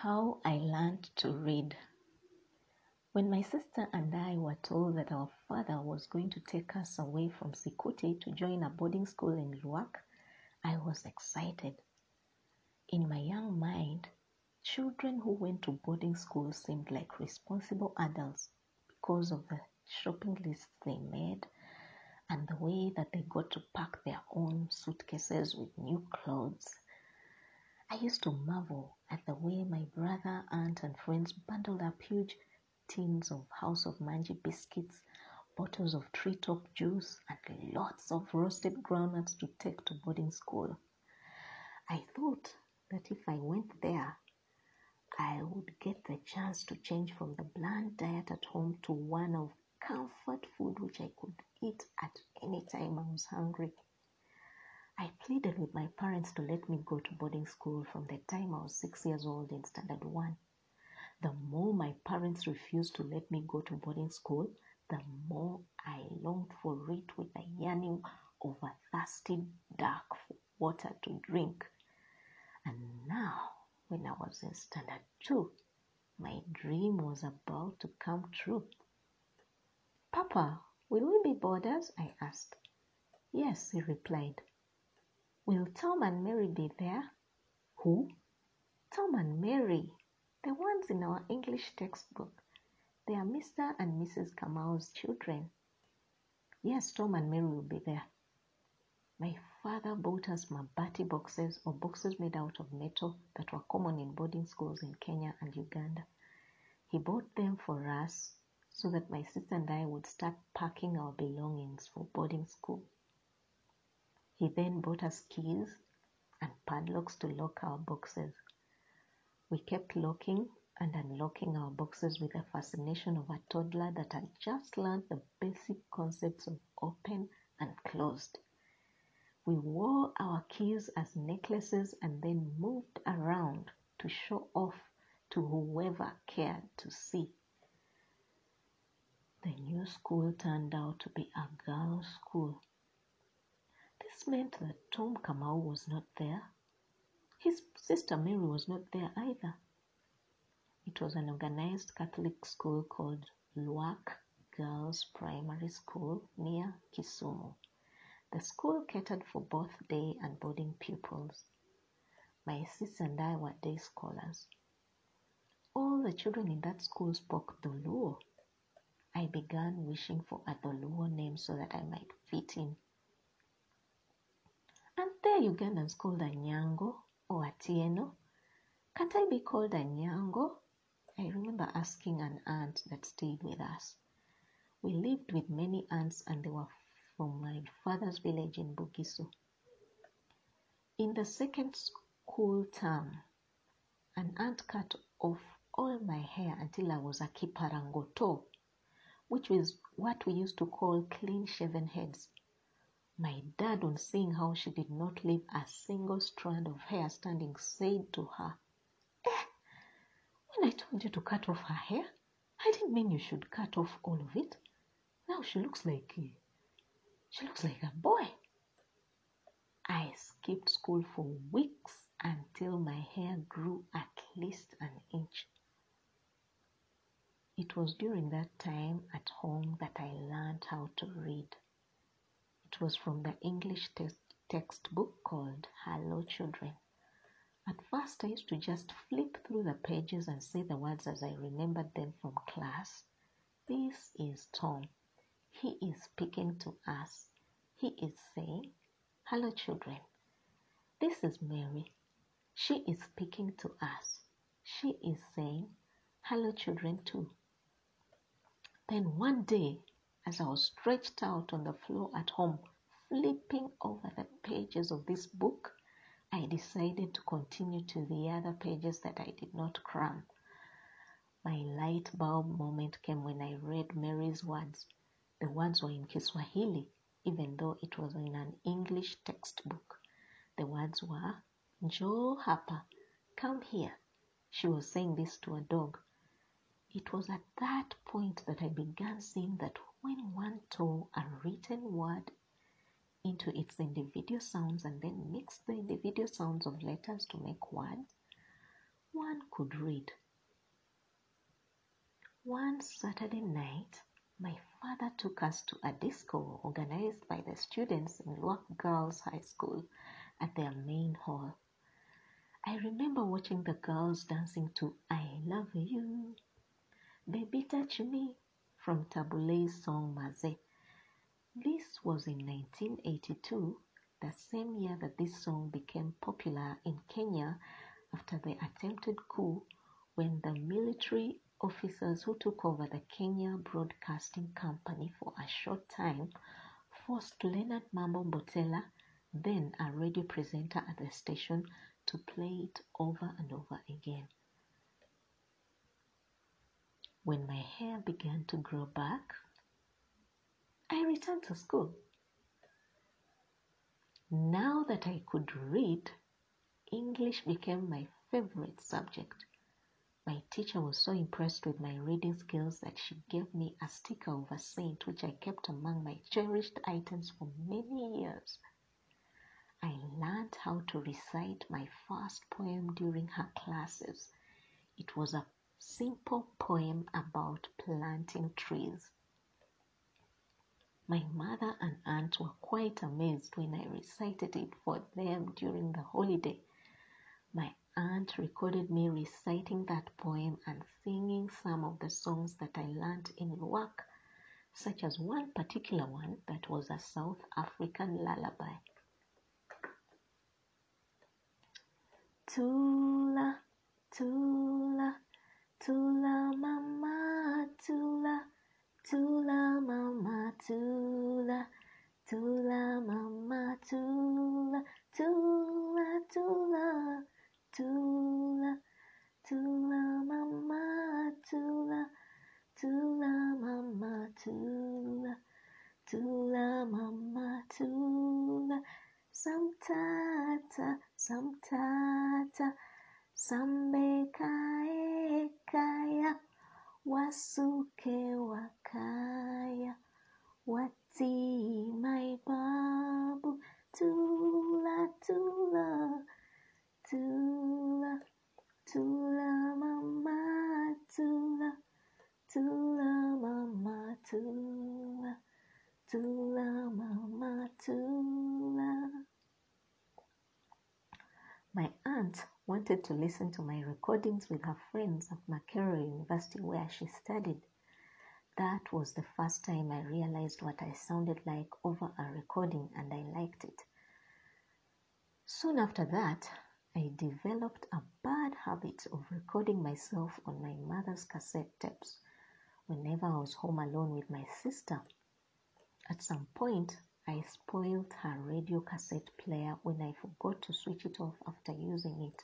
How I learned to read. When my sister and I were told that our father was going to take us away from Sikuti to join a boarding school in Lwak, I was excited. In my young mind, children who went to boarding school seemed like responsible adults because of the shopping lists they made and the way that they got to pack their own suitcases with new clothes. I used to marvel at the way my brother, aunt, and friends bundled up huge tins of House of Manji biscuits, bottles of treetop juice, and lots of roasted groundnuts to take to boarding school. I thought that if I went there, I would get the chance to change from the bland diet at home to one of comfort food which I could eat at any time I was hungry. I pleaded with my parents to let me go to boarding school from the time I was six years old in standard one. The more my parents refused to let me go to boarding school, the more I longed for it with the yearning of a thirsty duck for water to drink. And now, when I was in standard two, my dream was about to come true. Papa, will we be boarders? I asked. Yes, he replied. Will Tom and Mary be there? Who? Tom and Mary, the ones in our English textbook. They are Mr. and Mrs. Kamau's children. Yes, Tom and Mary will be there. My father bought us mabati boxes or boxes made out of metal that were common in boarding schools in Kenya and Uganda. He bought them for us so that my sister and I would start packing our belongings for boarding school. He then bought us keys and padlocks to lock our boxes. We kept locking and unlocking our boxes with the fascination of a toddler that had just learned the basic concepts of open and closed. We wore our keys as necklaces and then moved around to show off to whoever cared to see. The new school turned out to be a girls' school this meant that Tom Kamau was not there. His sister Mary was not there either. It was an organized Catholic school called Lwak Girls Primary School near Kisumu. The school catered for both day and boarding pupils. My sister and I were day scholars. All the children in that school spoke Dholuo. I began wishing for a Dholuo name so that I might fit in. There Ugandans called Anyango or Atieno? Can't I be called Anyango? I remember asking an aunt that stayed with us. We lived with many aunts and they were from my father's village in Bugisu. In the second school term, an aunt cut off all my hair until I was a kiparangoto, which was what we used to call clean shaven heads. My dad, on seeing how she did not leave a single strand of hair standing, said to her, Eh, when I told you to cut off her hair, I didn't mean you should cut off all of it. Now she looks like she looks like a boy. I skipped school for weeks until my hair grew at least an inch. It was during that time at home that I learned how to read. It was from the English text textbook called Hello Children. At first, I used to just flip through the pages and say the words as I remembered them from class. This is Tom. He is speaking to us. He is saying, Hello, children. This is Mary. She is speaking to us. She is saying, Hello, children, too. Then one day, as I was stretched out on the floor at home, flipping over the pages of this book, I decided to continue to the other pages that I did not cram. My light bulb moment came when I read Mary's words. The words were in Kiswahili, even though it was in an English textbook. The words were, Njoo hapa, come here. She was saying this to a dog. It was at that point that I began seeing that when one tore a written word into its individual sounds and then mixed the individual sounds of letters to make words, one could read. One Saturday night, my father took us to a disco organized by the students in Lwak Girls High School at their main hall. I remember watching the girls dancing to I Love You, Baby Touch Me from Tabu Ley's song Maze. This was in 1982, the same year that this song became popular in Kenya after the attempted coup when the military officers who took over the Kenya Broadcasting Company for a short time forced Leonard Mambo Mbotela, then a radio presenter at the station, to play it over and over again. When my hair began to grow back, I returned to school. Now that I could read, English became my favorite subject. My teacher was so impressed with my reading skills that she gave me a sticker of a saint which I kept among my cherished items for many years. I learned how to recite my first poem during her classes. It was a simple poem about planting trees. My mother and aunt were quite amazed when I recited it for them during the holiday. My aunt recorded me reciting that poem and singing some of the songs that I learned in work, such as one particular one that was a South African lullaby. Tula, tula, tula mama, tula, tula mama, tula, tula mama, tula, tula, tula. Tula, tula mama, tula, tula mama, tula, tula mama, tula. Samtata, samtata, sambe kae kaya, wasuke wakaya, wati my babu, tula, tula. Tula, tula mama, tula, tula mama, tula, tula mama, tula. My aunt wanted to listen to my recordings with her friends at Makerere University where she studied. That was the first time I realized what I sounded like over a recording and I liked it. Soon after that, I developed a bad habit of recording myself on my mother's cassette tapes whenever I was home alone with my sister. At some point, I spoiled her radio cassette player when I forgot to switch it off after using it.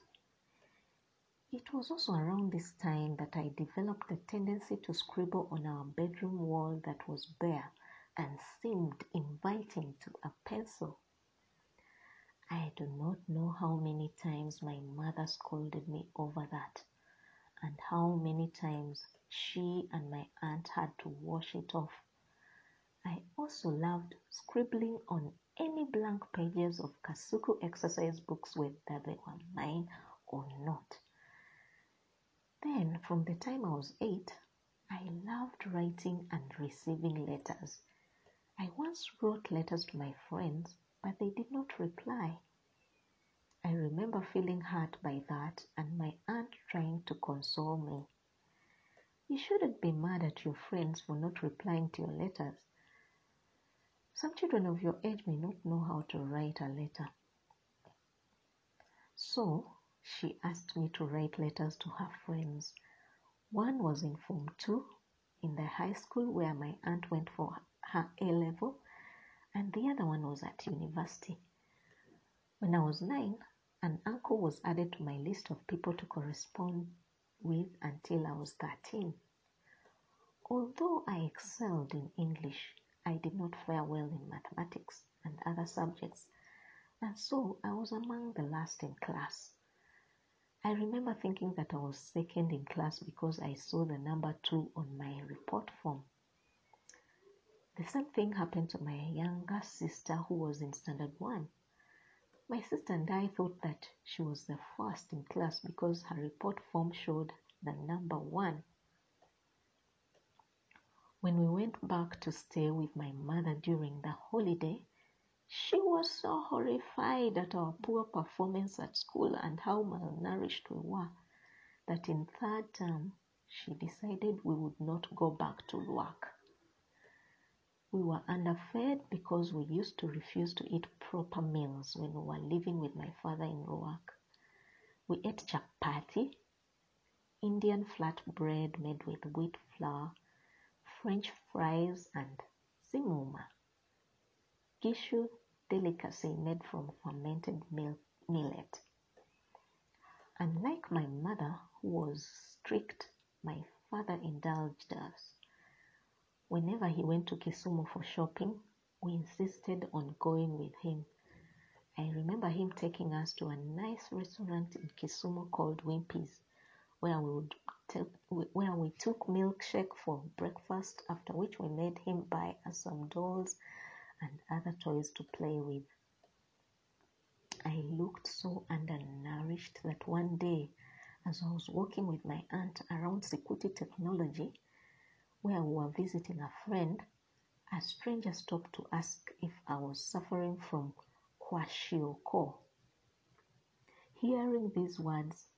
It was also around this time that I developed the tendency to scribble on our bedroom wall that was bare and seemed inviting to a pencil. I do not know how many times my mother scolded me over that, and how many times she and my aunt had to wash it off. I also loved scribbling on any blank pages of Kasuku exercise books, whether they were mine or not. Then, from the time I was eight, I loved writing and receiving letters. I once wrote letters to my friends but they did not reply. I remember feeling hurt by that and my aunt trying to console me. You shouldn't be mad at your friends for not replying to your letters. Some children of your age may not know how to write a letter. So she asked me to write letters to her friends. One was in Form 2 in the high school where my aunt went for her A level, and the other one was at university. When I was nine, an uncle was added to my list of people to correspond with until I was 13. Although I excelled in English, I did not fare well in mathematics and other subjects, and so I was among the last in class. I remember thinking that I was second in class because I saw the number two on my report form. The same thing happened to my younger sister who was in standard one. My sister and I thought that she was the first in class because her report form showed the number one. When we went back to stay with my mother during the holiday, she was so horrified at our poor performance at school and how malnourished we were that in third term she decided we would not go back to work. We were underfed because we used to refuse to eat proper meals when we were living with my father in Lwak. We ate chapati, Indian flat bread made with wheat flour, French fries, and simuma, gishu delicacy made from fermented millet. Unlike my mother, who was strict, my father indulged us. Whenever he went to Kisumu for shopping, we insisted on going with him. I remember him taking us to a nice restaurant in Kisumu called Wimpy's where we would take, where we took milkshake for breakfast, after which we made him buy us some dolls and other toys to play with. I looked so undernourished that one day, as I was walking with my aunt around Sikuti Technology, where we were visiting a friend, a stranger stopped to ask if I was suffering from kwashiorkor. Hearing these words,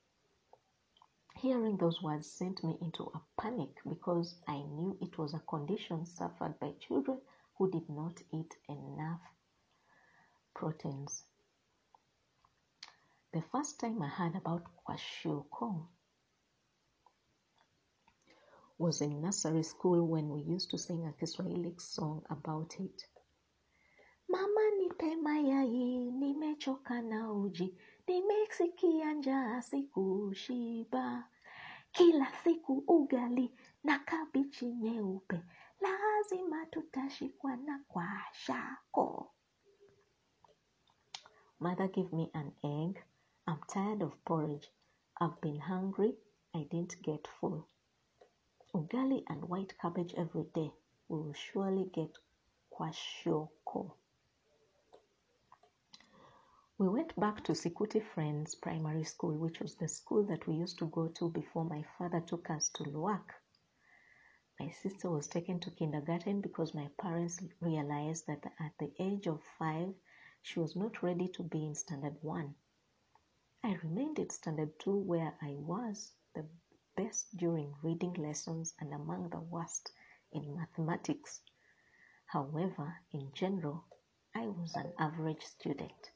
Hearing those words sent me into a panic because I knew it was a condition suffered by children who did not eat enough proteins. The first time I heard about kwashiorkor was in nursery school when we used to sing a Kiswahili song about it. Mama nipe mayai, nimechoka na uji, nimesikia njaa sikushiba. Kila siku ugali na kabichi nyeupe, lazima tutashikwa na kwashako. Mother give me an egg. I'm tired of porridge. I've been hungry. I didn't get full. Ugali and white cabbage every day. We will surely get kwashiorkor. We went back to Sikuti Friends Primary School, which was the school that we used to go to before my father took us to Lwak. My sister was taken to kindergarten because my parents realized that at the age of five, she was not ready to be in standard one. I remained in standard two, where I was the best during reading lessons and among the worst in mathematics. However, in general, I was an average student.